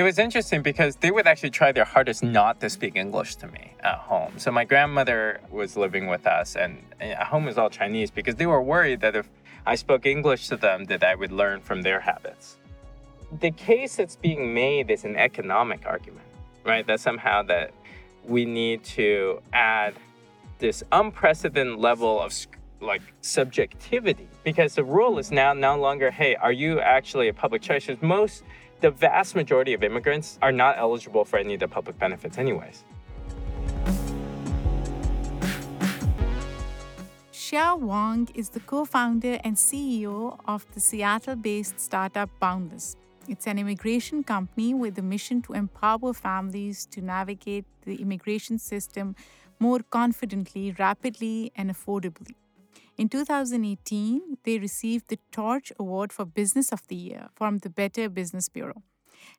It, was interesting because they would actually try their hardest not to speak English to me at home. So my grandmother was living with us, and at home was all Chinese because they were worried that if I spoke English to them, that I would learn from their habits. The case that's being made is an economic argument, right? That somehow that we need to add this unprecedented level of like subjectivity because the rule is now no longer hey are you actually a public choice most the vast majority of immigrants are not eligible for any of the public benefits anyways Xiao Wang is the co founder and CEO of the Seattle based startup Boundless. It's an immigration company with a mission to empower families to navigate the immigration system more confidently, rapidly, and affordably. In 2018, they received the Torch Award for Business of the Year from the Better Business Bureau.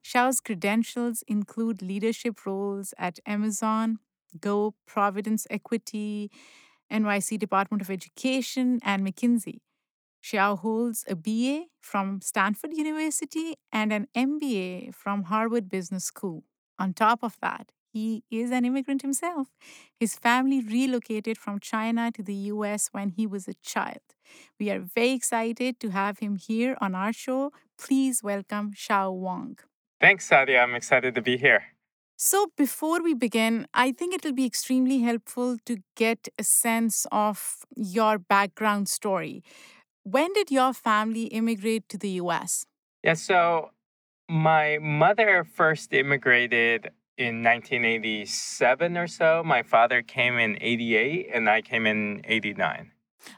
Xiao's credentials include leadership roles at Amazon, Go, Providence Equity, NYC Department of Education, and McKinsey. Xiao holds a BA from Stanford University and an MBA from Harvard Business School. On top of that, he is an immigrant himself. His family relocated from China to the US when he was a child. We are very excited to have him here on our show. Please welcome Xiao Wang. Thanks, Sadia. I'm excited to be here. So, before we begin, I think it'll be extremely helpful to get a sense of your background story. When did your family immigrate to the US? Yeah, so my mother first immigrated in 1987 or so. My father came in 88 and I came in 89.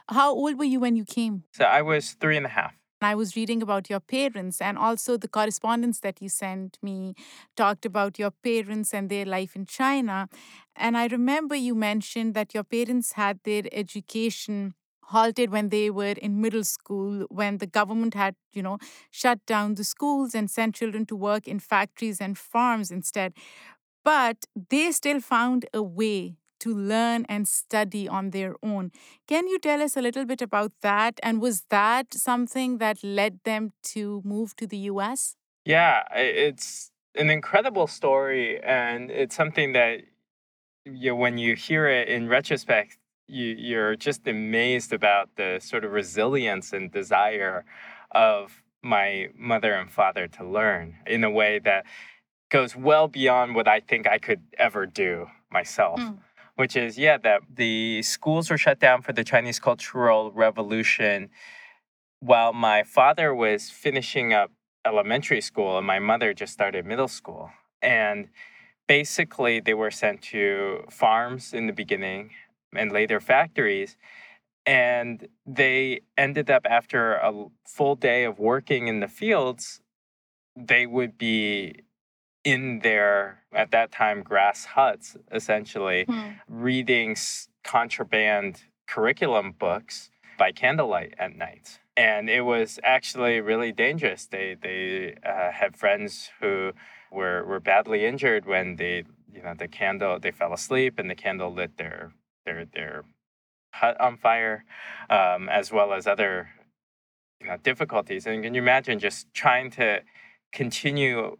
How old were you when you came? So I was three and a half. I was reading about your parents and also the correspondence that you sent me talked about your parents and their life in China. And I remember you mentioned that your parents had their education halted when they were in middle school when the government had you know shut down the schools and sent children to work in factories and farms instead but they still found a way to learn and study on their own. Can you tell us a little bit about that? And was that something that led them to move to the US? Yeah, it's an incredible story. And it's something that you when you hear it in retrospect, you, you're just amazed about the sort of resilience and desire of my mother and father to learn in a way that goes well beyond what I think I could ever do myself. Mm. Which is, yeah, that the schools were shut down for the Chinese Cultural Revolution while my father was finishing up elementary school and my mother just started middle school. And basically, they were sent to farms in the beginning and later factories. And they ended up, after a full day of working in the fields, they would be in their at that time grass huts essentially hmm. reading contraband curriculum books by candlelight at night. And it was actually really dangerous. They they uh, had friends who were were badly injured when they you know the candle they fell asleep and the candle lit their their their hut on fire um, as well as other you know difficulties. And can you imagine just trying to continue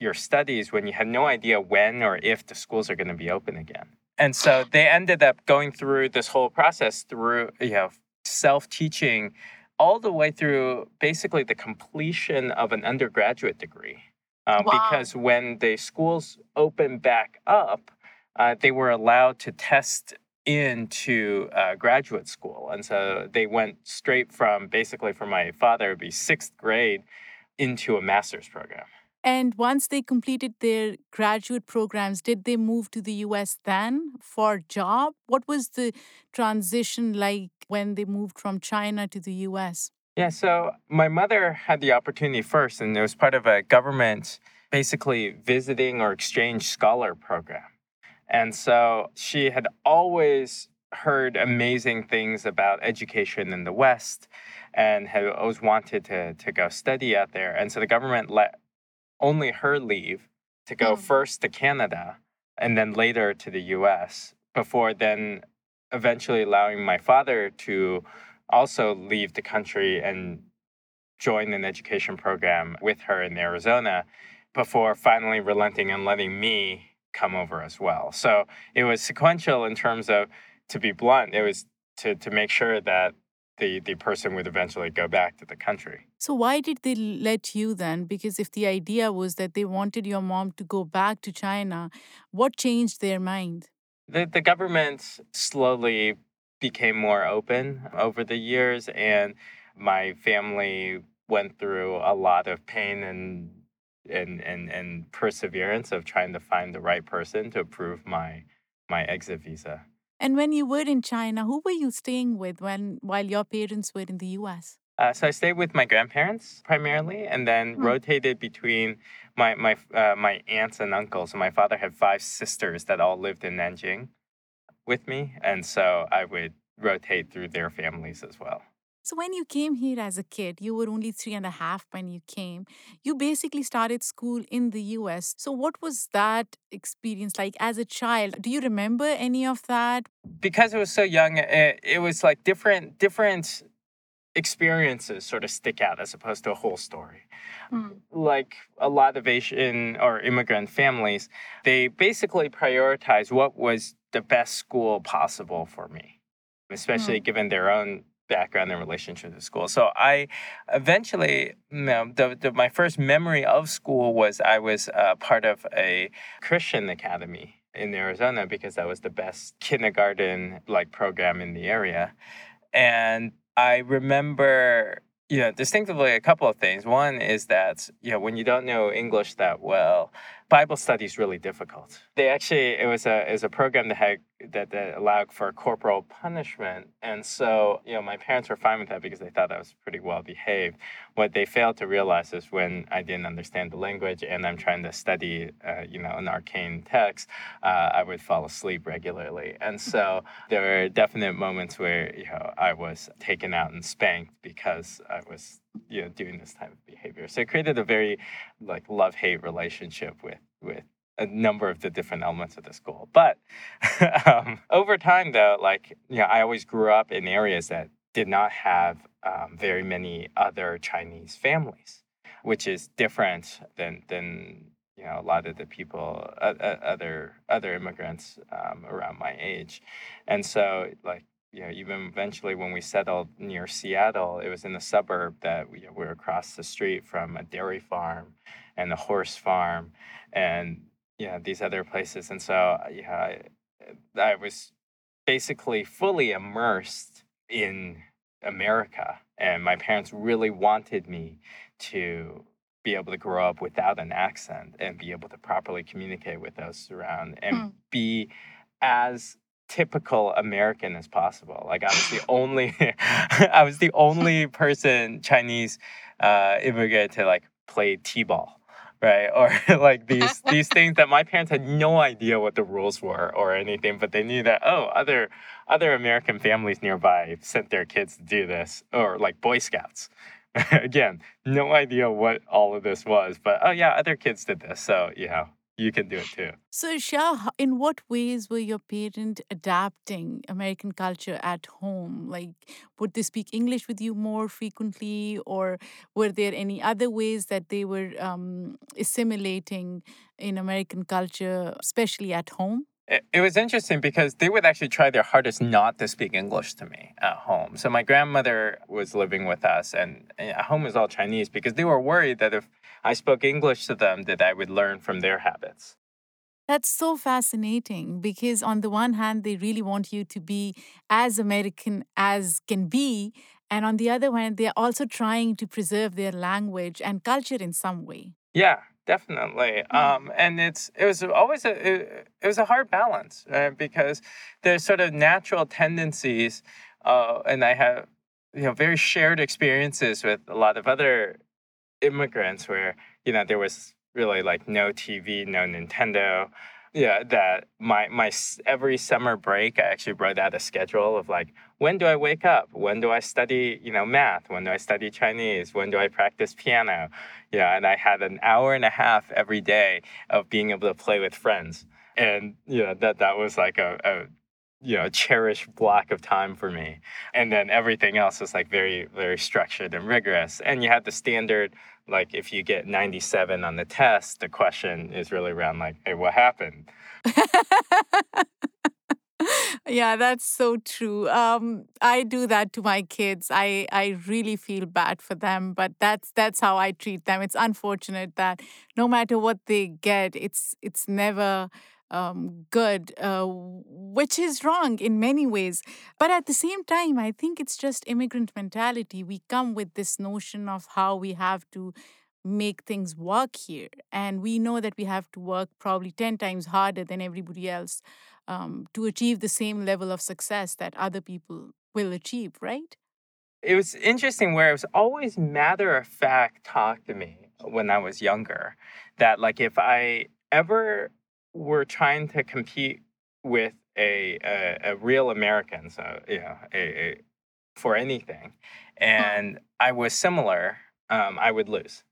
your studies when you had no idea when or if the schools are going to be open again. And so they ended up going through this whole process through, you know, self teaching all the way through basically the completion of an undergraduate degree. Uh, wow. Because when the schools opened back up, uh, they were allowed to test into uh, graduate school. And so they went straight from basically for my father, it would be sixth grade into a master's program. And once they completed their graduate programs, did they move to the US then for a job? What was the transition like when they moved from China to the US? Yeah, so my mother had the opportunity first, and it was part of a government basically visiting or exchange scholar program. And so she had always heard amazing things about education in the West and had always wanted to, to go study out there. And so the government let only her leave to go mm. first to Canada and then later to the US before then eventually allowing my father to also leave the country and join an education program with her in Arizona before finally relenting and letting me come over as well. So it was sequential in terms of, to be blunt, it was to, to make sure that the, the person would eventually go back to the country. So, why did they let you then? Because if the idea was that they wanted your mom to go back to China, what changed their mind? The, the government slowly became more open over the years, and my family went through a lot of pain and and and, and perseverance of trying to find the right person to approve my my exit visa. And when you were in China, who were you staying with when while your parents were in the U.S.? Uh, so I stayed with my grandparents primarily, and then hmm. rotated between my my uh, my aunts and uncles. So my father had five sisters that all lived in Nanjing with me, and so I would rotate through their families as well. So, when you came here as a kid, you were only three and a half when you came. You basically started school in the US. So, what was that experience like as a child? Do you remember any of that? Because it was so young, it, it was like different, different experiences sort of stick out as opposed to a whole story. Mm. Like a lot of Asian or immigrant families, they basically prioritize what was the best school possible for me, especially mm. given their own background and relationship to school. So I eventually, you know, the, the, my first memory of school was I was uh, part of a Christian academy in Arizona because that was the best kindergarten like program in the area. And I remember you know, distinctively a couple of things. One is that, you know, when you don't know English that well, Bible study is really difficult. They actually, it was a, was a program that had that, that allowed for corporal punishment. And so, you know, my parents were fine with that because they thought I was pretty well behaved. What they failed to realize is when I didn't understand the language and I'm trying to study, uh, you know, an arcane text, uh, I would fall asleep regularly. And so there were definite moments where, you know, I was taken out and spanked because I was, you know, doing this type of behavior. So it created a very like love hate relationship with with a number of the different elements of the school. But um, over time, though, like, you know, I always grew up in areas that did not have um, very many other Chinese families, which is different than, than you know, a lot of the people, uh, uh, other, other immigrants um, around my age. And so, like, you know, even eventually when we settled near Seattle, it was in the suburb that we, we were across the street from a dairy farm and a horse farm and you know these other places and so yeah I, I was basically fully immersed in america and my parents really wanted me to be able to grow up without an accent and be able to properly communicate with those around and mm. be as typical American as possible. Like I was the only, I was the only person Chinese uh, immigrant to like play t-ball right? Or like these these things that my parents had no idea what the rules were or anything, but they knew that oh, other other American families nearby sent their kids to do this, or like Boy Scouts. Again, no idea what all of this was, but oh yeah, other kids did this, so you know, you can do it too. So, Xiao, in what ways were your parents adapting American culture at home? Like, would they speak English with you more frequently, or were there any other ways that they were um, assimilating in American culture, especially at home? it was interesting because they would actually try their hardest not to speak English to me at home. So my grandmother was living with us, and at home was all Chinese because they were worried that if I spoke English to them, that I would learn from their habits. That's so fascinating because, on the one hand, they really want you to be as American as can be. And on the other hand, they're also trying to preserve their language and culture in some way. Yeah, definitely. Um, and it's it was always a it, it was a hard balance right? because there's sort of natural tendencies, uh, and I have you know very shared experiences with a lot of other immigrants where you know there was really like no TV, no Nintendo. Yeah, that my my every summer break, I actually wrote out a schedule of like when do I wake up, when do I study, you know, math, when do I study Chinese, when do I practice piano, yeah, and I had an hour and a half every day of being able to play with friends, and you know that that was like a, a you know cherished block of time for me. And then everything else was like very very structured and rigorous. And you had the standard like if you get 97 on the test the question is really around like hey what happened? Yeah that's so true. Um, i do that to my kids. I i really feel bad for them but that's that's how i treat them. It's unfortunate that no matter what they get it's it's never um, good, uh, which is wrong in many ways. But at the same time, I think it's just immigrant mentality. We come with this notion of how we have to make things work here. And we know that we have to work probably 10 times harder than everybody else um, to achieve the same level of success that other people will achieve, right? It was interesting where it was always matter of fact talk to me when I was younger that, like, if I ever were trying to compete with a, a, a real American, so, you know, a, a for anything, and I was similar, um, I would lose.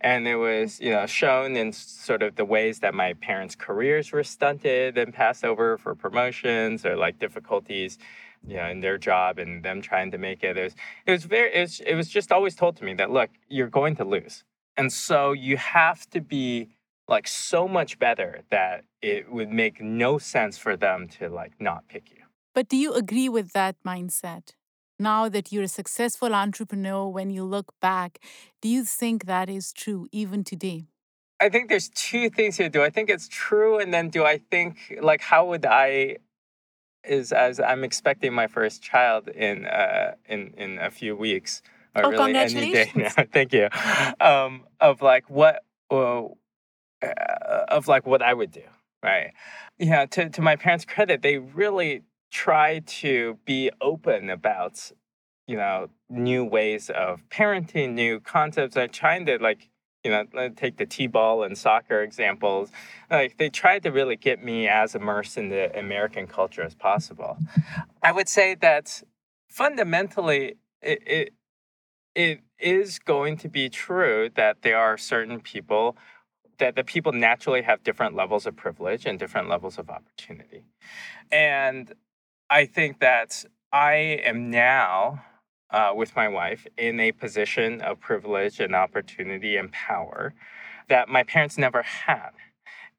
And it was you know shown in sort of the ways that my parents' careers were stunted and passed over for promotions or like difficulties you know in their job and them trying to make it. It was it was very it was, it was just always told to me that look you're going to lose. And so you have to be like so much better that it would make no sense for them to like not pick you but do you agree with that mindset now that you're a successful entrepreneur, when you look back, do you think that is true even today? I think there's two things here. Do I think it's true? And then do I think, like, how would I, is as I'm expecting my first child in uh, in in a few weeks, or oh, really any day now. Thank you. Um, of like what, uh, Uh, of like what I would do, right? Yeah. To to my parents' credit, they really try to be open about you know new ways of parenting new concepts i'm trying to like you know take the t-ball and soccer examples like they tried to really get me as immersed in the american culture as possible i would say that fundamentally it, it it is going to be true that there are certain people that the people naturally have different levels of privilege and different levels of opportunity and I think that I am now uh, with my wife in a position of privilege and opportunity and power that my parents never had.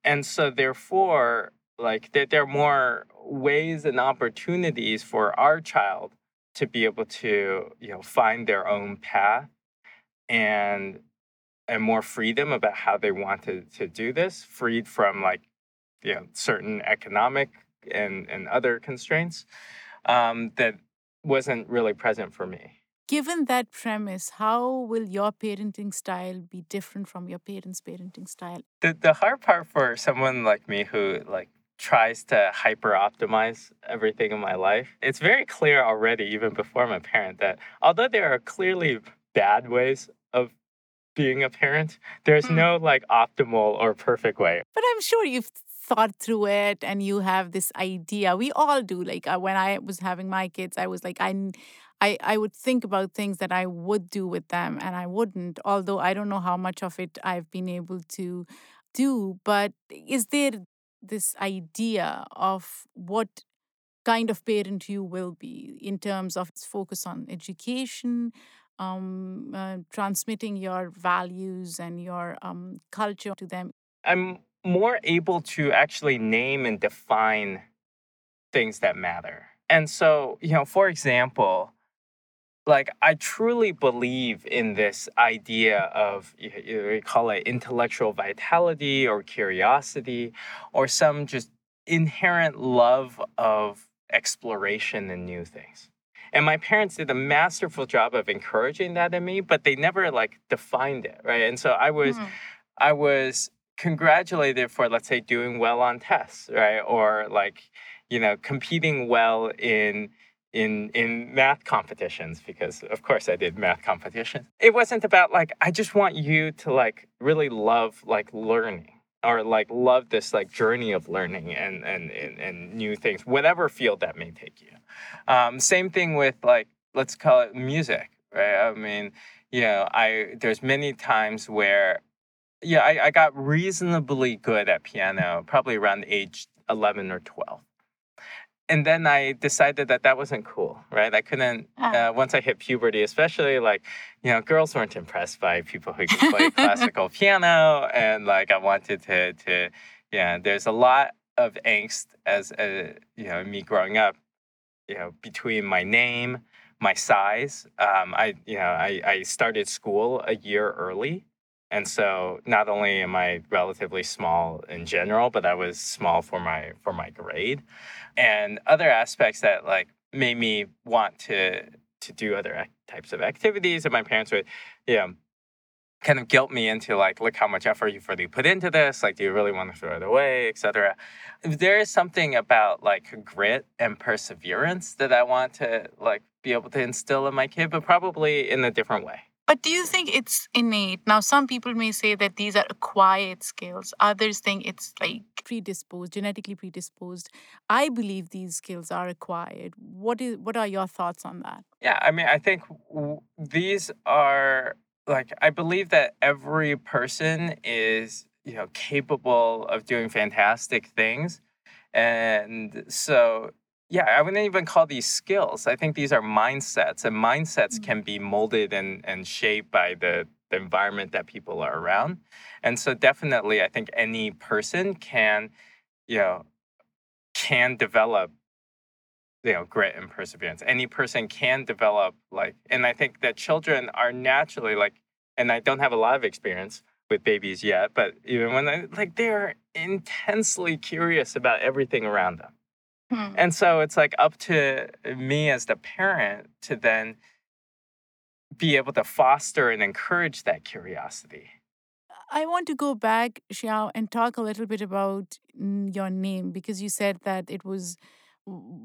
And so, therefore, like there, there are more ways and opportunities for our child to be able to, you know, find their own path and and more freedom about how they wanted to, do this, freed from like, you know, certain economic and, and other constraints um, that wasn't really present for me. Given that premise, how will your parenting style be different from your parents' parenting style? The, the hard part for someone like me who like tries to hyper optimize everything in my life, it's very clear already, even before I'm a parent, that although there are clearly bad ways of being a parent, there's mm. no like optimal or perfect way. But I'm sure you've thought through it and you have this idea we all do like uh, when i was having my kids i was like i I, I would think about things that I would do with them and I wouldn't, although I don't know how much of it I've been able to do. But is there this idea of what kind of parent you will be in terms of its focus on education, um, uh, transmitting your values and your um, culture to them? I'm more able to actually name and define things that matter. And so, you know, for example, like I truly believe in this idea of you, you call it intellectual vitality or curiosity or some just inherent love of exploration and new things. And my parents did a masterful job of encouraging that in me, but they never like defined it, right? And so I was mm. I was congratulated for let's say doing well on tests right or like you know competing well in in in math competitions because of course I did math competitions. It wasn't about like I just want you to like really love like learning or like love this like journey of learning and and and, and new things whatever field that may take you. Um, same thing with like let's call it music, right? I mean, you know, I there's many times where yeah, I, I got reasonably good at piano probably around age 11 or 12. And then I decided that that wasn't cool, right? I couldn't. Ah. Uh, once I hit puberty, especially like you know, girls weren't impressed by people who could play classical piano, and like I wanted to to yeah. There's a lot of angst as a, you know me growing up, you know, between my name, my size. Um, I you know I I started school a year early. And so not only am I relatively small in general, but I was small for my for my grade and other aspects that like made me want to to do other ac- types of activities and my parents would you know kind of guilt me into like look how much effort you've really put into this like do you really want to throw it away? etc there is something about like grit and perseverance that i want to like be able to instill in my kid but probably in a different way But do you think it's innate? Now, some people may say that these are acquired skills. Others think it's like predisposed, genetically predisposed. I believe these skills are acquired. What is? What are your thoughts on that? Yeah, I mean, I think w- these are like I believe that every person is, you know, capable of doing fantastic things. And so, yeah, I wouldn't even call these skills. I think these are mindsets, and mindsets Mm. can be molded and, and shaped by the, the environment that people are around. And so, definitely, I think any person can, you know, can develop you know grit and perseverance any person can develop like and i think that children are naturally like and i don't have a lot of experience with babies yet but even when they like they're intensely curious about everything around them Hmm. and so it's like up to me as the parent to then be able to foster and encourage that curiosity I want to go back, Xiao, and talk a little bit about your name because you said that it was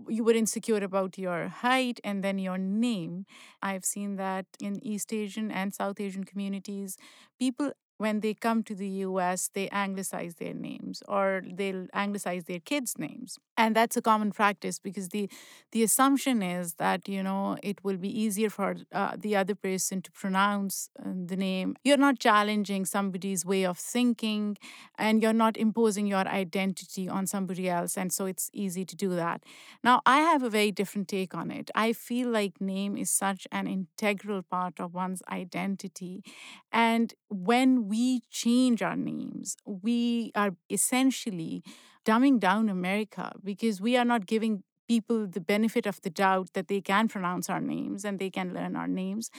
you were insecure about your height and then your name. I've seen that in East Asian and South Asian communities, people when they come to the US, they anglicize their names or they'll anglicize their kids' names. And that's a common practice because the the assumption is that, you know, it will be easier for uh, the other person to pronounce uh, the name. You're not challenging somebody's way of thinking and you're not imposing your identity on somebody else. And so it's easy to do that. Now, I have a very different take on it. I feel like name is such an integral part of one's identity. And when we change our names, we are essentially dumbing down America because we are not giving people the benefit of the doubt that they can pronounce our names and they can learn our names.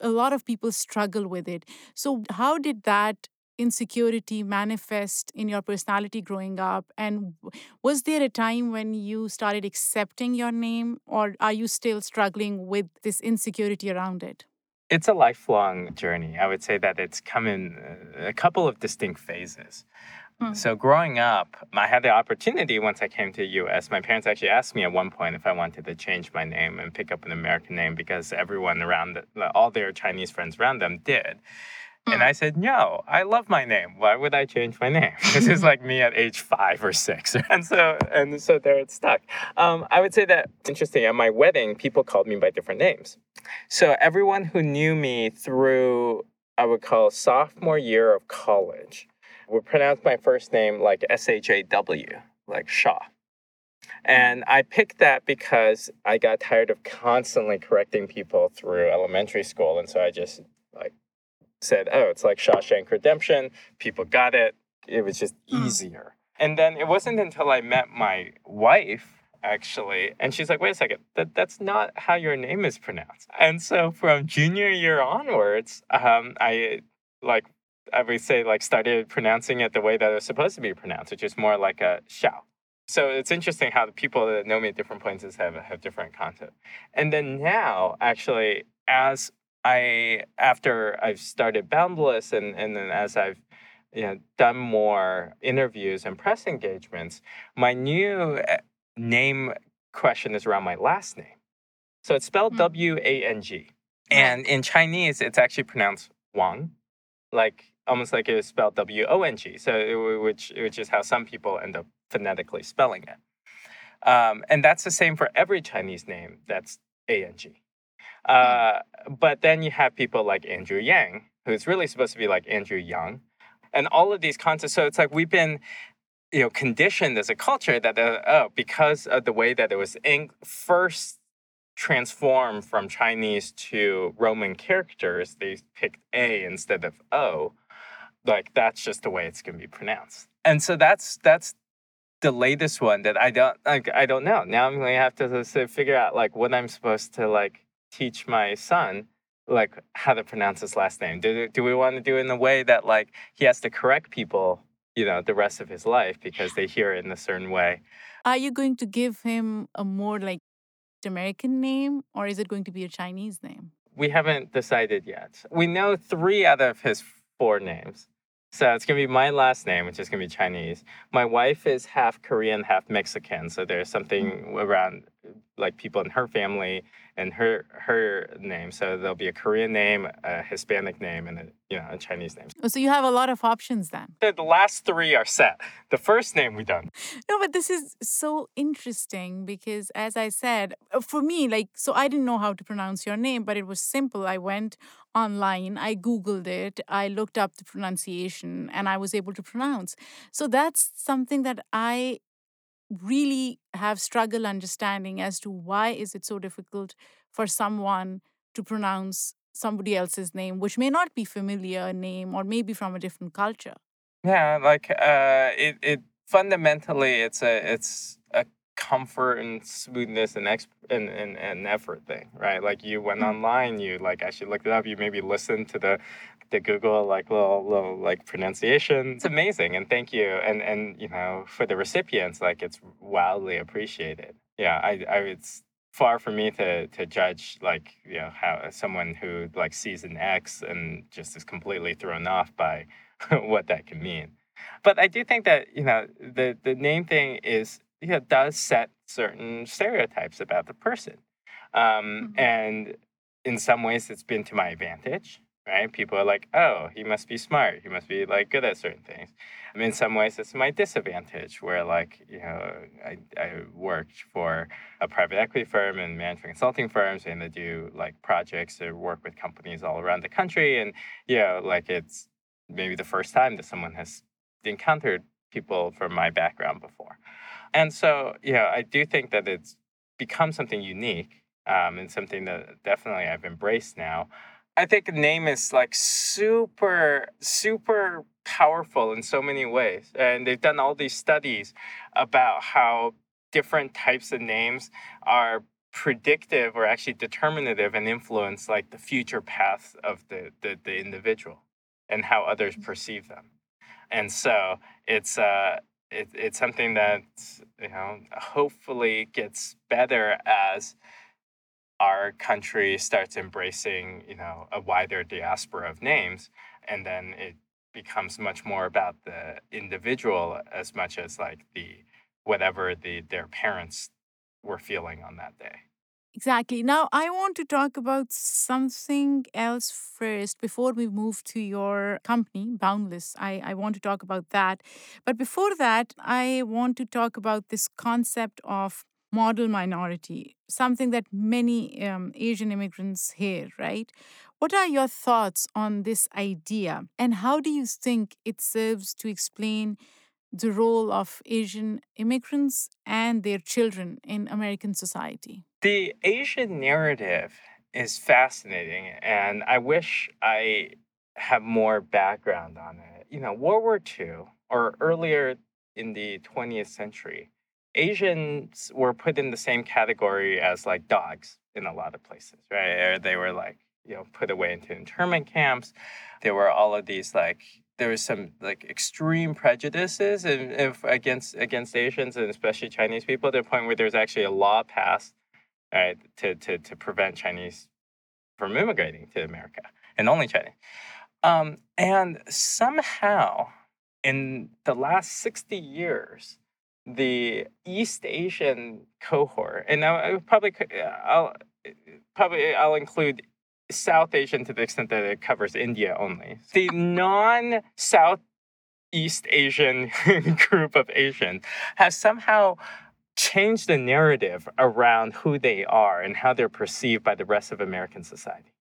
A lot of people struggle with it. So, how did that insecurity manifest in your personality growing up? And was there a time when you started accepting your name, or are you still struggling with this insecurity around it? It's a lifelong journey i would say that it's come in uh, a couple of distinct phases Mm. So growing up, I had the opportunity once I came to the US. My parents actually asked me at one point if I wanted to change my name and pick up an American name because everyone around, the, all their Chinese friends around them did. And Mm. I said, no, I love my name. Why would I change my name? This is like me at age five or six. And so, and so there it stuck. Um, I would say that interesting. At my wedding, people called me by different names. So everyone who knew me through, I would call sophomore year of college, would pronounce my first name like S H A W, like Shaw. And I picked that because I got tired of constantly correcting people through elementary school. And so I just like said, oh, it's like Shawshank Redemption. People got it. It was just Mm. easier. And then it wasn't until I met my wife actually and she's like wait a second that that's not how your name is pronounced and so from junior year onwards um i like I would say like started pronouncing it the way that it was supposed to be pronounced, which is more like a xiao. So it's interesting how the people that know me at different points have have different content. And then now, actually, as I after I've started Boundless and and then as I've you know done more interviews and press engagements, my new uh, name question is around my last name. So it's spelled Hmm. W A N G, and in Chinese it's actually pronounced Wang like almost like it was spelled W O N G. So it, which which is how some people end up phonetically spelling it. Um, and that's the same for every Chinese name that's A N G. Uh, but then you have people like Andrew Yang, who's really supposed to be like Andrew Young, and all of these concepts. So it's like we've been you know conditioned as a culture that uh, oh because of the way that it was in, first transformed from Chinese to Roman characters, they picked A instead of O. Like that's just the way it's going to be pronounced. And so that's that's the latest one that I don't like. I don't know. Now I'm going to have to, to figure out like what I'm supposed to like teach my son like how to pronounce his last name. Do do we want to do it in a way that like he has to correct people, you know, the rest of his life because they hear it in a certain way? Are you going to give him a more like American name or is it going to be a Chinese name? We haven't decided yet. We know three out of his four names. So it's gonna be my last name, which is gonna be Chinese. My wife is half Korean, half Mexican. So there's something mm. around like people in her family and her her name. So there'll be a Korean name, a Hispanic name, and a you know a Chinese name. Oh, so you have a lot of options then. The last three are set. The first name we done. No, but this is so interesting because as I said, for me, like so I didn't know how to pronounce your name, but it was simple. I went online, I Googled it, I looked up the pronunciation, and I was able to pronounce. So that's something that I really have struggle understanding as to why is it so difficult for someone to pronounce somebody else's name which may not be familiar name or maybe from a different culture yeah like uh it, it fundamentally it's a it's a comfort and smoothness and, exp- and, and, and effort thing right like you went mm-hmm. online you like actually looked it up you maybe listened to the the Google like little little like pronunciation. It's amazing, and thank you. And and you know for the recipients, like it's wildly appreciated. Yeah, I I it's far from me to to judge like you know how someone who like sees an X and just is completely thrown off by what that can mean. But I do think that you know the the name thing is you know does set certain stereotypes about the person, um, mm-hmm. and in some ways it's been to my advantage right? People are like, oh, he must be smart. He must be like good at certain things. I mean, in some ways, it's my disadvantage where, like, you know, I, I worked for a private equity firm and management consulting firms, and they do like projects or work with companies all around the country. And, you know, like it's maybe the first time that someone has encountered people from my background before. And so, you know, I do think that it's become something unique um, and something that definitely I've embraced now. I think a name is like super, super powerful in so many ways. And they've done all these studies about how different types of names are predictive or actually determinative and influence like the future path of the, the, the individual and how others mm. perceive them. And so it's uh it, it's something that you know hopefully gets better as our country starts embracing, you know, a wider diaspora of names, and then it becomes much more about the individual as much as like the whatever the their parents were feeling on that day. Exactly. Now, I want to talk about something else first before we move to your company, Boundless. I, I want to talk about that. But before that, I want to talk about this concept of model minority, something that many um, Asian immigrants hear, right? What are your thoughts on this idea, and how do you think it serves to explain the role of Asian immigrants and their children in American society? The Asian narrative is fascinating, and I wish I have more background on it. You know, World War II or earlier in the 20th century, Asians were put in the same category as like dogs in a lot of places, right? Or they were like, you know, put away into internment camps. There were all of these like there was some like extreme prejudices and if against against Asians and especially Chinese people to the point where there was actually a law passed right to to to prevent Chinese from immigrating to America and only Chinese. Um, and somehow in the last 60 years, the East Asian cohort, and I, I uh, probably uh, I'll probably I'll include South Asian to the extent that it covers India only. The non South East Asian group of Asians has somehow changed the narrative around who they are and how they're perceived by the rest of American society.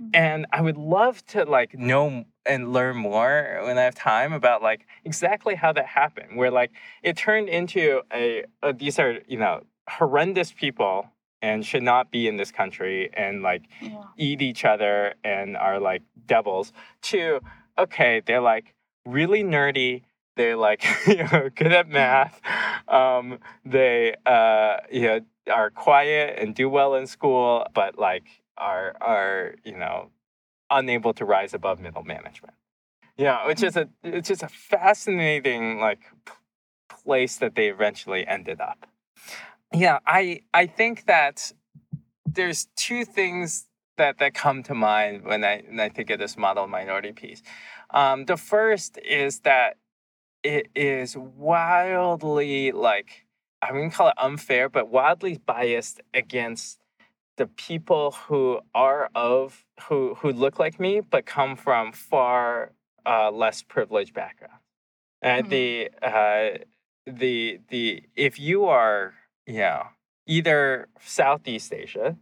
Mm. and I would love to like know and learn more when I have time about like exactly how that happened. Where like it turned into a, a these are you know horrendous people and should not be in this country and like Yeah. eat each other and are like devils. To okay, they're like really nerdy. They're like you know good at math. Um, they uh, you know are quiet and do well in school, but like are are you know unable to rise above middle management. Yeah, which is a it's just a fascinating like p- place that they eventually ended up. Yeah, I I think that there's two things that that come to mind when I when I think of this model minority piece. Um, the first is that it is wildly like I wouldn't call it unfair, but wildly biased against the people who are of who who look like me but come from far uh, less privileged backgrounds. And Mhm. the uh, the the if you are you know either Southeast Asia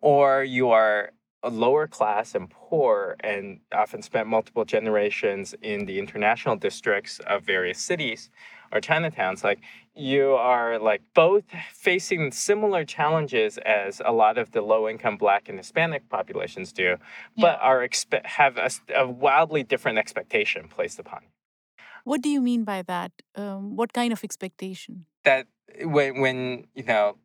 or you are a lower class and poor and often spent multiple generations in the international districts of various cities or Chinatowns, like you are like both facing similar challenges as a lot of the low income black and Hispanic populations do, but Yeah. are expe- have a wildly different expectation placed upon you. What do you mean by that? Um, what kind of expectation? that when when you know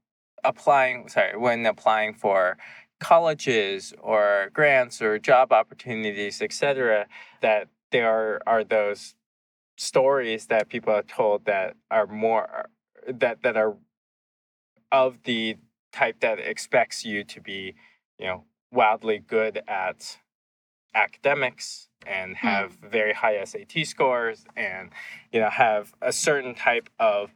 applying sorry when applying for colleges or grants or job opportunities etc that there are those stories that people are told that are more that that are of the type that expects you to be you know wildly good at academics and hmm. have very high SAT scores and you know have a certain type of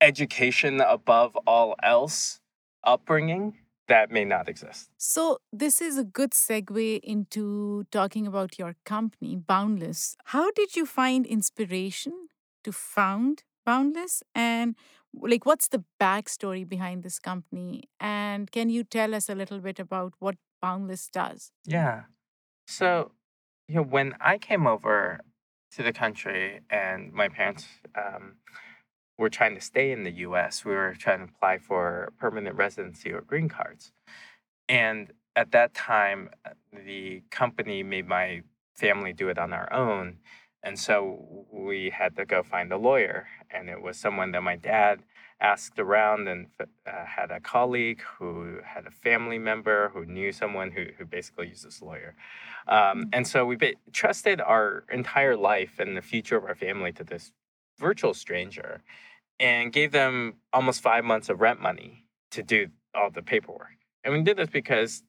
education above all else upbringing that may not exist. So, this is a good segue into talking about your company, Boundless. How did you find inspiration to found Boundless? And, like, what's the backstory behind this company? And can you tell us a little bit about what Boundless does? Yeah. So, you know, when I came over to the country and my parents um, were trying to stay in the US, we were trying to apply for permanent residency or green cards. And at that time, uh, the company made my family do it on our own. And so we had to go find a lawyer. And it was someone that my dad asked around and uh, had a colleague who had a family member who knew someone who, who basically used this lawyer. Um, and so we ba- trusted our entire life and the future of our family to this virtual stranger and gave them almost five months of rent money to do all the paperwork. And we did this because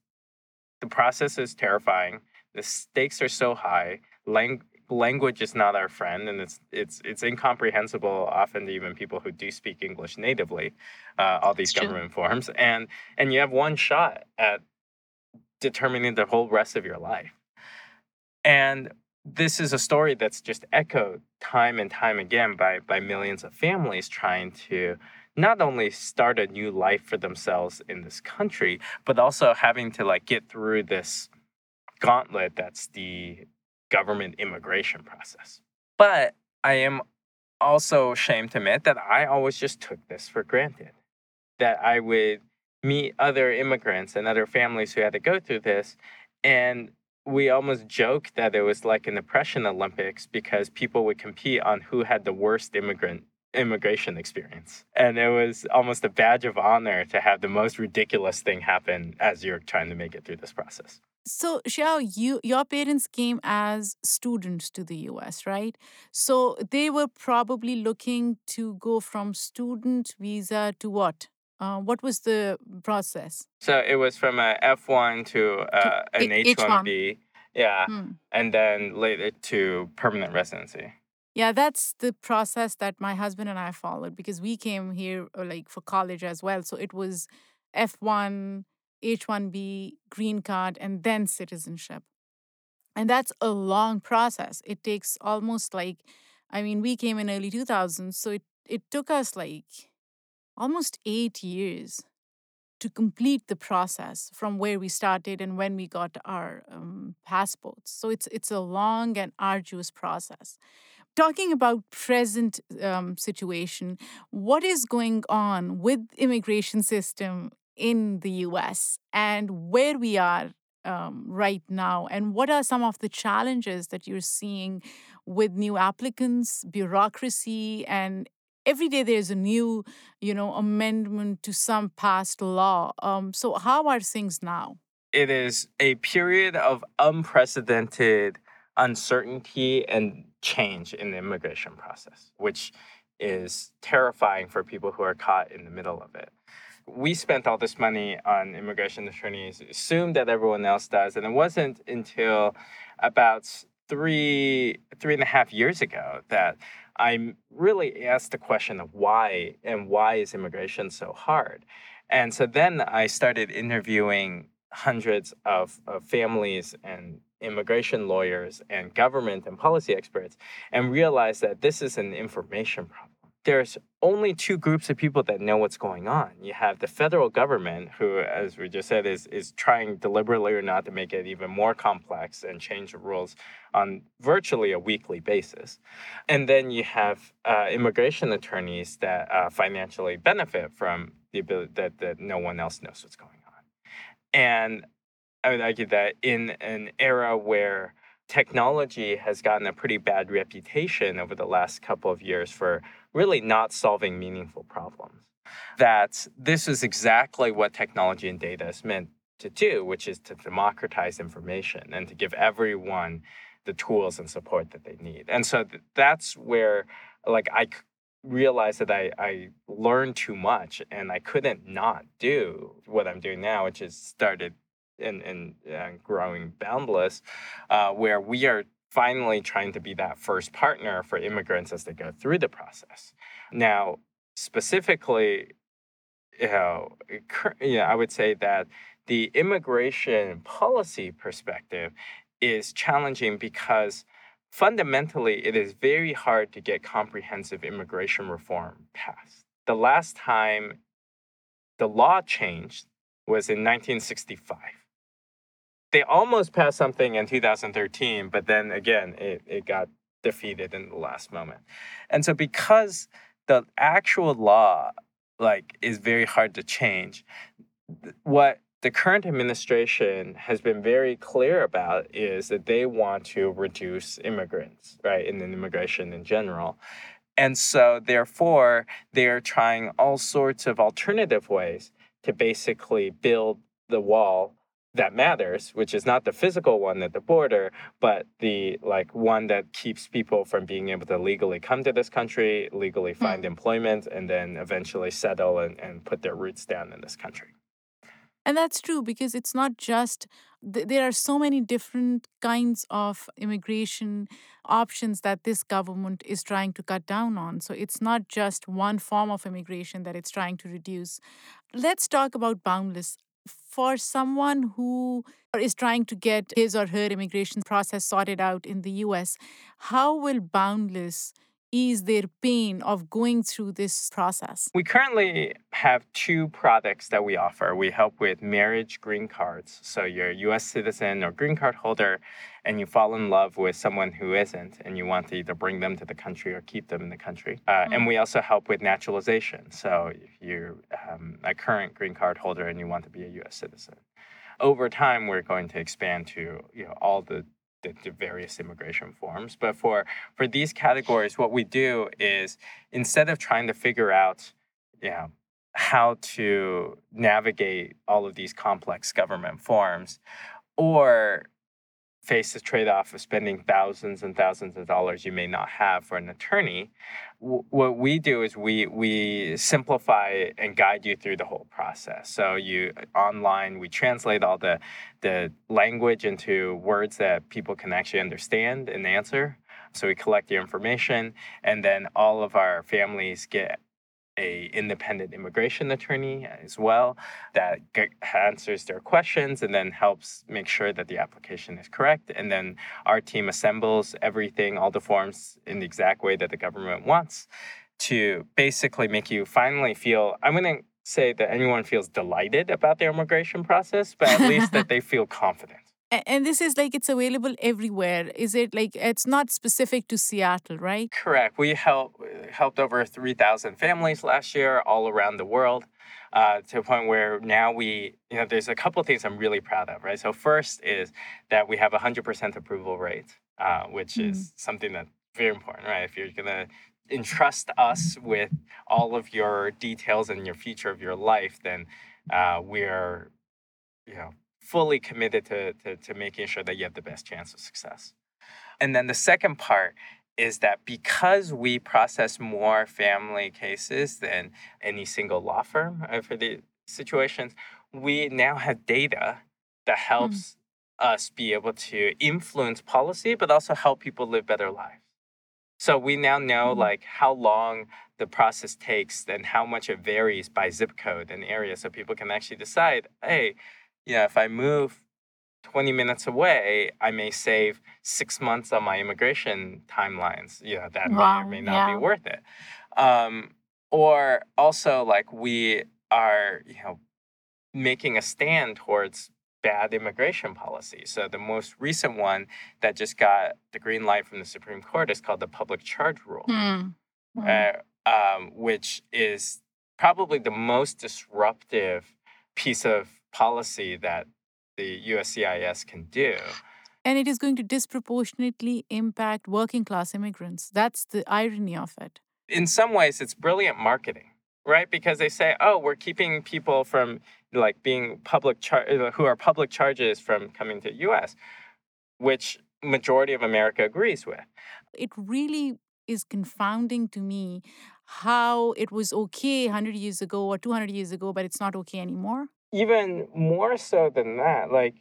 the process is terrifying. The stakes are so high. Lang- language is not our friend, and it's it's it's incomprehensible often to even people who do speak English natively. Uh, all these true. government forms, and and you have one shot at determining the whole rest of your life. And this is a story that's just echoed time and time again by by millions of families trying to not only start a new life for themselves in this country, but also having to like get through this gauntlet that's the government immigration process. But I am also ashamed to admit that I always just took this for granted. That I would meet other immigrants and other families who had to go through this and we almost joked that it was like an oppression Olympics because people would compete on who had the worst immigrant immigration experience. And it was almost a badge of honor to have the most ridiculous thing happen as you're trying to make it through this process. So, Xiao, you your parents came as students to the US, right? So they were probably looking to go from student visa to what? Uh, what was the process? So it was from a F1 to uh, an H- H1. H1B, yeah, Hmm. and then later to permanent residency. Yeah, that's the process that my husband and I followed because we came here uh, like for college as well. So it was F1, H1B, green card, and then citizenship. And that's a long process. It takes almost like, I mean, we came in early 2000s, so it, it took us like almost eight years to complete the process from where we started and when we got our um, passports. So it's it's a long and arduous process. Talking about present um, situation, what is going on with immigration system in the U.S. and where we are um, right now, and what are some of the challenges that you're seeing with new applicants, bureaucracy, and every day there's a new, you know, amendment to some past law. Um, so how are things now? It is a period of unprecedented uncertainty and change in the immigration process, which is terrifying for people who are caught in the middle of it. We spent all this money on immigration attorneys, assumed that everyone else does, and it wasn't until about three three and a half years ago that I really asked the question of why and why is immigration so hard? And so then I started interviewing hundreds of, of families and immigration lawyers and government and policy experts and realized that this is an information problem there's only two groups of people that know what's going on. You have the federal government, who, as we just said, is is trying deliberately or not to make it even more complex and change the rules on virtually a weekly basis. And then you have uh, immigration attorneys that uh, financially benefit from the ability that, that no one else knows what's going on. And I would argue that in an era where technology has gotten a pretty bad reputation over the last couple of years for really not solving meaningful problems. That this is exactly what technology and data is meant to do, which is to democratize information and to give everyone the tools and support that they need. And so th- that's where, like, I realized that I, I learned too much and I couldn't not do what I'm doing now, which is started in, in uh, growing Boundless, uh, where we are finally trying to be that first partner for immigrants as they go through the process. Now, specifically, you know, I would say that the immigration policy perspective is challenging because fundamentally it is very hard to get comprehensive immigration reform passed. The last time the law changed was in 1965 they almost passed something in 2013, but then again, it, it got defeated in the last moment. And so because the actual law like is very hard to change, what the current administration has been very clear about is that they want to reduce immigrants, right, in immigration in general. And so, therefore, they're trying all sorts of alternative ways to basically build the wall that matters, which is not the physical one at the border, but the like one that keeps people from being able to legally come to this country, legally hmm. find mm. employment, and then eventually settle and, and put their roots down in this country. And that's true because it's not just, th- there are so many different kinds of immigration options that this government is trying to cut down on. So it's not just one form of immigration that it's trying to reduce. Let's talk about Boundless for someone who is trying to get his or her immigration process sorted out in the US, how will Boundless ease their pain of going through this process? We currently have two products that we offer. We help with marriage green cards. So you're a US citizen or green card holder and you fall in love with someone who isn't and you want to either bring them to the country or keep them in the country. Uh, mm-hmm. And we also help with naturalization. So if you're um, a current green card holder and you want to be a US citizen. Over time, we're going to expand to you know all the the, the, various immigration forms. But for for these categories, what we do is instead of trying to figure out, you know, how to navigate all of these complex government forms, or face the trade-off of spending thousands and thousands of dollars you may not have for an attorney w- what we do is we we simplify and guide you through the whole process. So you online we translate all the the language into words that people can actually understand and answer. So we collect your information and then all of our families get a independent immigration attorney as well that answers their questions and then helps make sure that the application is correct and then our team assembles everything all the forms in the exact way that the government wants to basically make you finally feel i'm going to say that anyone feels delighted about their immigration process, but at least that they feel confident. And this is like it's available everywhere. Is it like it's not specific to Seattle, right? Correct. We help, helped over 3,000 families last year all around the world uh, to a point where now we, you know, there's a couple of things I'm really proud of, right? So, first is that we have a 100% approval rate, uh, which mm. is something that's very important, right? If you're going to entrust us with all of your details and your future of your life, then uh, we're, you know, fully committed to, to, to making sure that you have the best chance of success. And then the second part is that because we process more family cases than any single law firm uh, for the situations, we now have data that hmm. helps mm. us be able to influence policy, but also help people live better lives. So we now know mm. like how long the process takes and how much it varies by zip code and area, so people can actually decide, hey, yeah, if I move 20 minutes away, I may save six months on my immigration timelines. You know, that wow, may or may not yeah. be worth it. Um, or also, like, we are, you know, making a stand towards bad immigration policy. So the most recent one that just got the green light from the Supreme Court is called the Public Charge Rule, mm. Mm. Uh, um, which is probably the most disruptive piece of policy that the USCIS can do. And it is going to disproportionately impact working class immigrants. That's the irony of it. In some ways, it's brilliant marketing, right? Because they say, oh, we're keeping people from like being public char- uh, who are public charges from coming to the US, which majority of America agrees with. It really is confounding to me how it was okay 100 years ago or 200 years ago, but it's not okay anymore even more so than that, like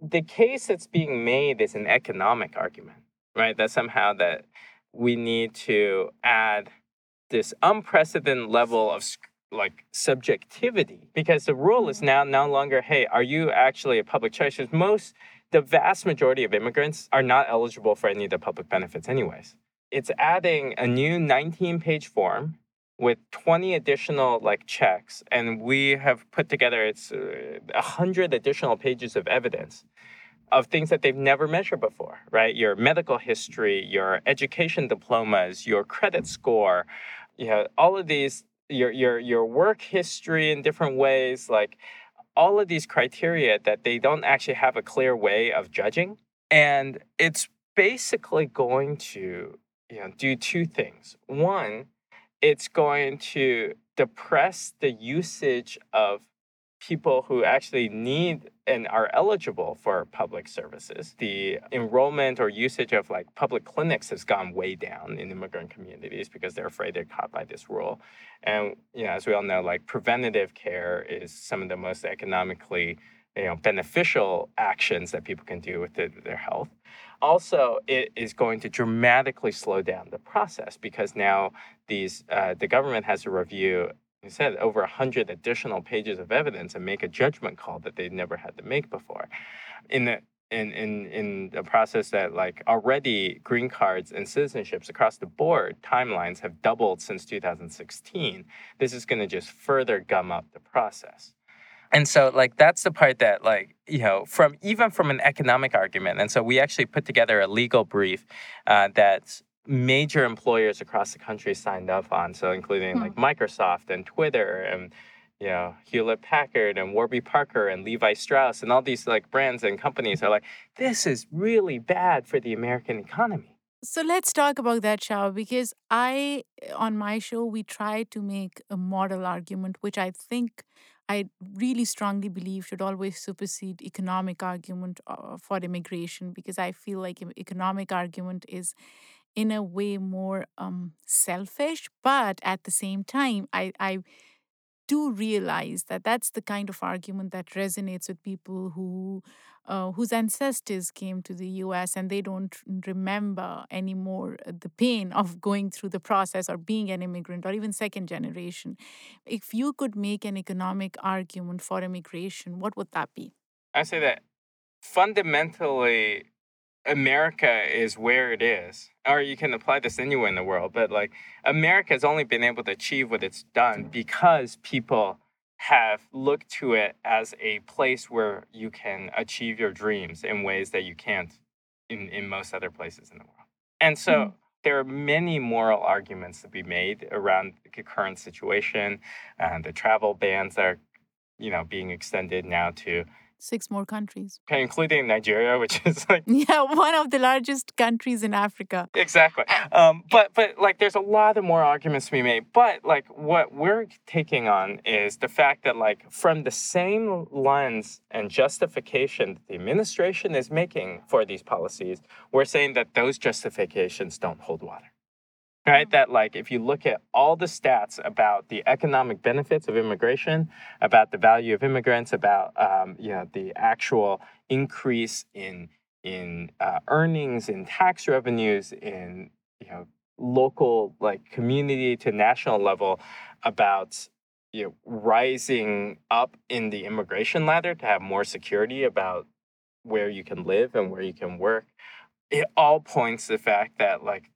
the case that's being made is an economic argument, right? That somehow that we need to add this unprecedented level of like subjectivity because the rule is mm-hmm. now no longer, hey, are you actually a public charge? Most, the vast majority of immigrants are not eligible for any of the public benefits, anyways. It's adding a new 19 page form with 20 additional like checks and we have put together it's uh, 100 additional pages of evidence of things that they've never measured before right? Your medical history your education diplomas your credit score you know all of these your your your work history in different ways like all of these criteria that they don't actually have a clear way of judging. And it's basically going to you know do two things. One it's going to depress the usage of people who actually need and are eligible for public services. The enrollment or usage of like public clinics has gone way down in immigrant communities because they're afraid they're caught by this rule. And you know, as we all know, like preventative care is some of the most economically you know beneficial actions that people can do with the, their health. Also, it is going to dramatically slow down the process because now these uh, the government has to review you said over 100 additional pages of evidence and make a judgment call that they've never had to make before. In the in in in the process that like already green cards and citizenships across the board timelines have doubled since 2016 this is going to just further gum up the process and so like that's the part that like you know from even from an economic argument and so we actually put together a legal brief uh, that major employers across the country signed up on so including hmm. like microsoft and twitter and you know hewlett packard and warby parker and levi strauss and all these like brands and companies are like this is really bad for the american economy so let's talk about that, Xiao, because I, on my show, we try to make a model argument, which I think I really strongly believe should always supersede economic argument uh, for immigration because I feel like economic argument is in a way more um, selfish, but at the same time, I, I do realize that that's the kind of argument that resonates with people who uh, whose ancestors came to the US and they don't remember anymore the pain of going through the process or being an immigrant or even second generation. If you could make an economic argument for immigration, what would that be? I say that fundamentally America is where it is, or you can apply this anywhere in the world, but like America has only been able to achieve what it's done because people have looked to it as a place where you can achieve your dreams in ways that you can't in, in most other places in the world. And so mm. there are many moral arguments to be made around the current situation, and the travel bans that are, you know, being extended now to six more countries. Okay, including Nigeria, which is like yeah, one of the largest countries in Africa. Exactly. Um, but but like, there's a lot of more arguments to be made. But like, what we're taking on is the fact that like, from the same lens and justification that the administration is making for these policies, we're saying that those justifications don't hold water right? That, like, if you look at all the stats about the economic benefits of immigration, about the value of immigrants, about, um, you know, the actual increase in in uh, earnings, in tax revenues, in you know local like community to national level, about you know rising up in the immigration ladder to have more security about where you can live and where you can work. It all points to the fact that like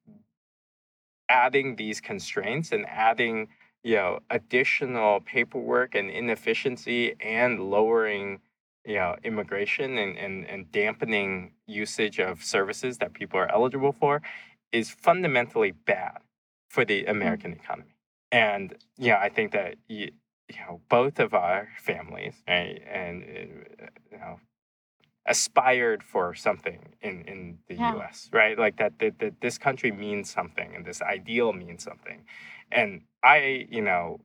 adding these constraints and adding you know additional paperwork and inefficiency and lowering you know immigration and, and, and dampening usage of services that people are eligible for is fundamentally bad for the mm. american economy and yeah i think that you, you know both of our families right, and uh, you know aspired for something in, in the yeah. US, right? Like that, that, that this country means something and this ideal means something. And I, you know,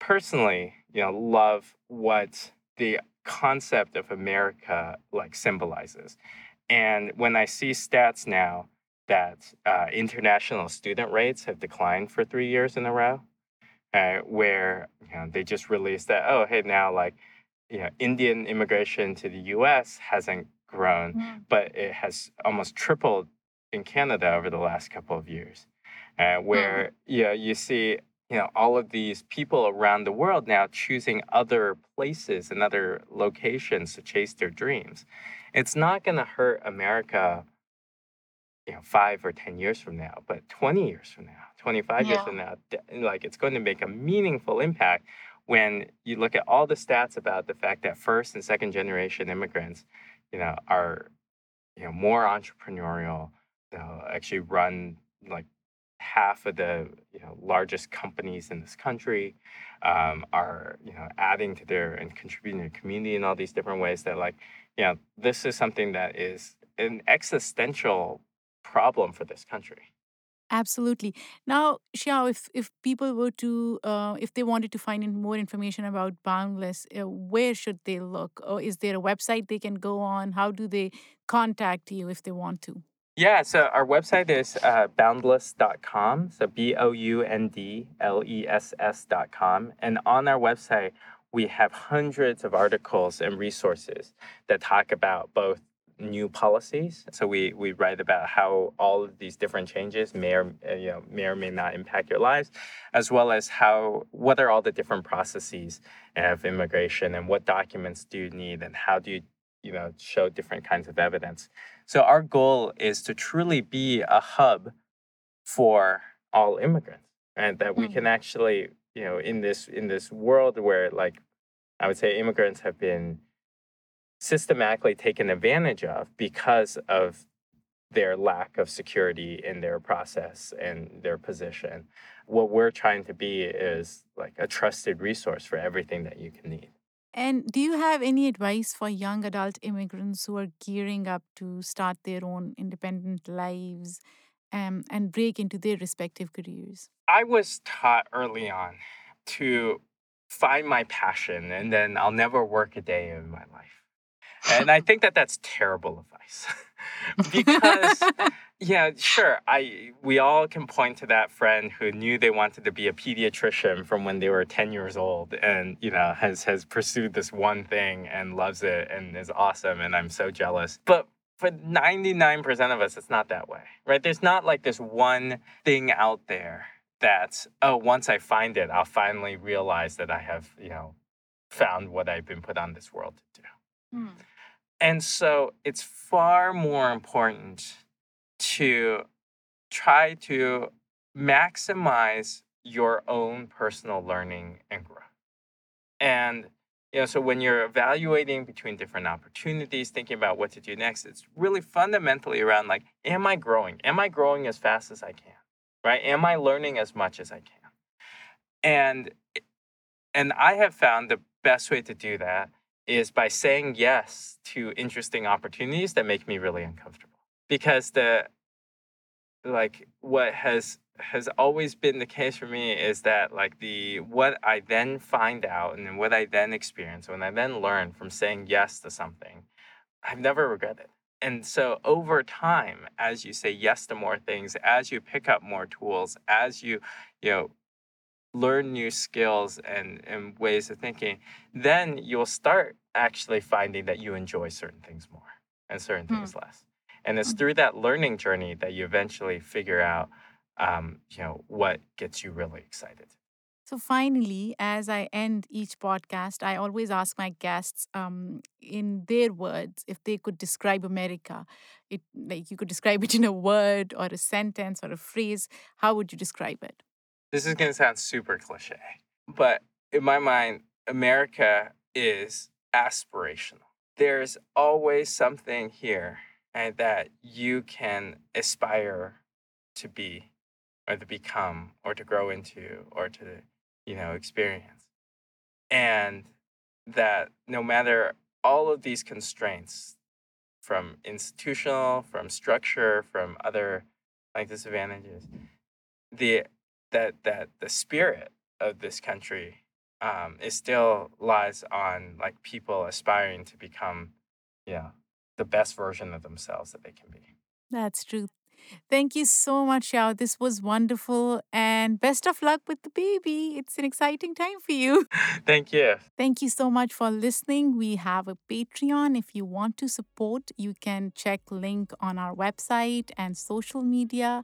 personally, you know, love what the concept of America like symbolizes. And when I see stats now that uh, international student rates have declined for three years in a row, uh, where you know they just released that oh hey now like you know, Indian immigration to the U.S. hasn't grown, mm. but it has almost tripled in Canada over the last couple of years, uh, where mm. you know, you see you know all of these people around the world now choosing other places and other locations to chase their dreams. It's not going to hurt America, you know, five or ten years from now, but twenty years from now, twenty-five yeah. years from now, like it's going to make a meaningful impact when you look at all the stats about the fact that first and second generation immigrants, you know, are you know more entrepreneurial, they'll actually run like half of the you know largest companies in this country um, are you know adding to their and contributing to the community in all these different ways that like you know this is something that is an existential problem for this country Absolutely. Now, Xiao, if if people were to, uh, if they wanted to find in more information about Boundless, uh, where should they look? Or is there a website they can go on? How do they contact you if they want to? Yeah, so our website is uh, boundless.com. So B O U N D L E S S.com. And on our website, we have hundreds of articles and resources that talk about both new policies. So we, we write about how all of these different changes may or uh, you know may or may not impact your lives, as well as how what are all the different processes of immigration and what documents do you need and how do you you know show different kinds of evidence. So our goal is to truly be a hub for all immigrants, and that we mm-hmm. can actually you know in this in this world where like I would say immigrants have been systematically taken advantage of because of their lack of security in their process and their position. What we're trying to be is like a trusted resource for everything that you can need. And do you have any advice for young adult immigrants who are gearing up to start their own independent lives um, and break into their respective careers? I was taught early on to find my passion and then I'll never work a day in my life and I think that that's terrible advice because yeah, sure, I we all can point to that friend who knew they wanted to be a pediatrician from when they were 10 years old and you know has has pursued this one thing and loves it and is awesome and I'm so jealous. But for 99% of us it's not that way. Right? There's not like this one thing out there that oh once I find it I'll finally realize that I have, you know, found what I've been put on this world to do. Mm. And so it's far more important to try to maximize your own personal learning and growth. And you know, so when you're evaluating between different opportunities, thinking about what to do next, it's really fundamentally around like, am I growing? Am I growing as fast as I can? Right? Am I learning as much as I can? And and I have found the best way to do that is by saying yes to interesting opportunities that make me really uncomfortable. Because the like what has has always been the case for me is that like the what I then find out and what I then experience when I then learn from saying yes to something, I've never regretted. And so over time, as you say yes to more things, as you pick up more tools, as you, you know, learn new skills and, and ways of thinking, then you'll start actually finding that you enjoy certain things more and certain Hmm. things less. And it's Hmm. through that learning journey that you eventually figure out, um, you know, what gets you really excited. So, finally, as I end each podcast, I always ask my guests, um, in their words, if they could describe America. It like you could describe it in a word or a sentence or a phrase. How would you describe it? This is going to sound super cliche, but in my mind, America is aspirational. There's always something here and that you can aspire to be or to become or to grow into or to, you know, experience. And that no matter all of these constraints from institutional, from structure, from other like disadvantages, the that that the spirit of this country um, it still lies on like people aspiring to become, know, the best version of themselves that they can be. That's true. Thank you so much, Xiao. This was wonderful. And best of luck with the baby. It's an exciting time for you. Thank you. Thank you so much for listening. We have a Patreon. If you want to support, you can check link on our website and social media.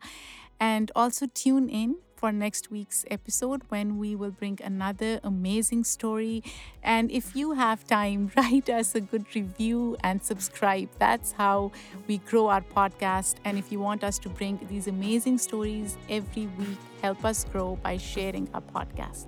And also tune in for next week's episode when we will bring another amazing story. And if you have time, write us a good review and subscribe. That's how we grow our podcast. And if you want us to bring these amazing stories every week, help us grow by sharing our podcast.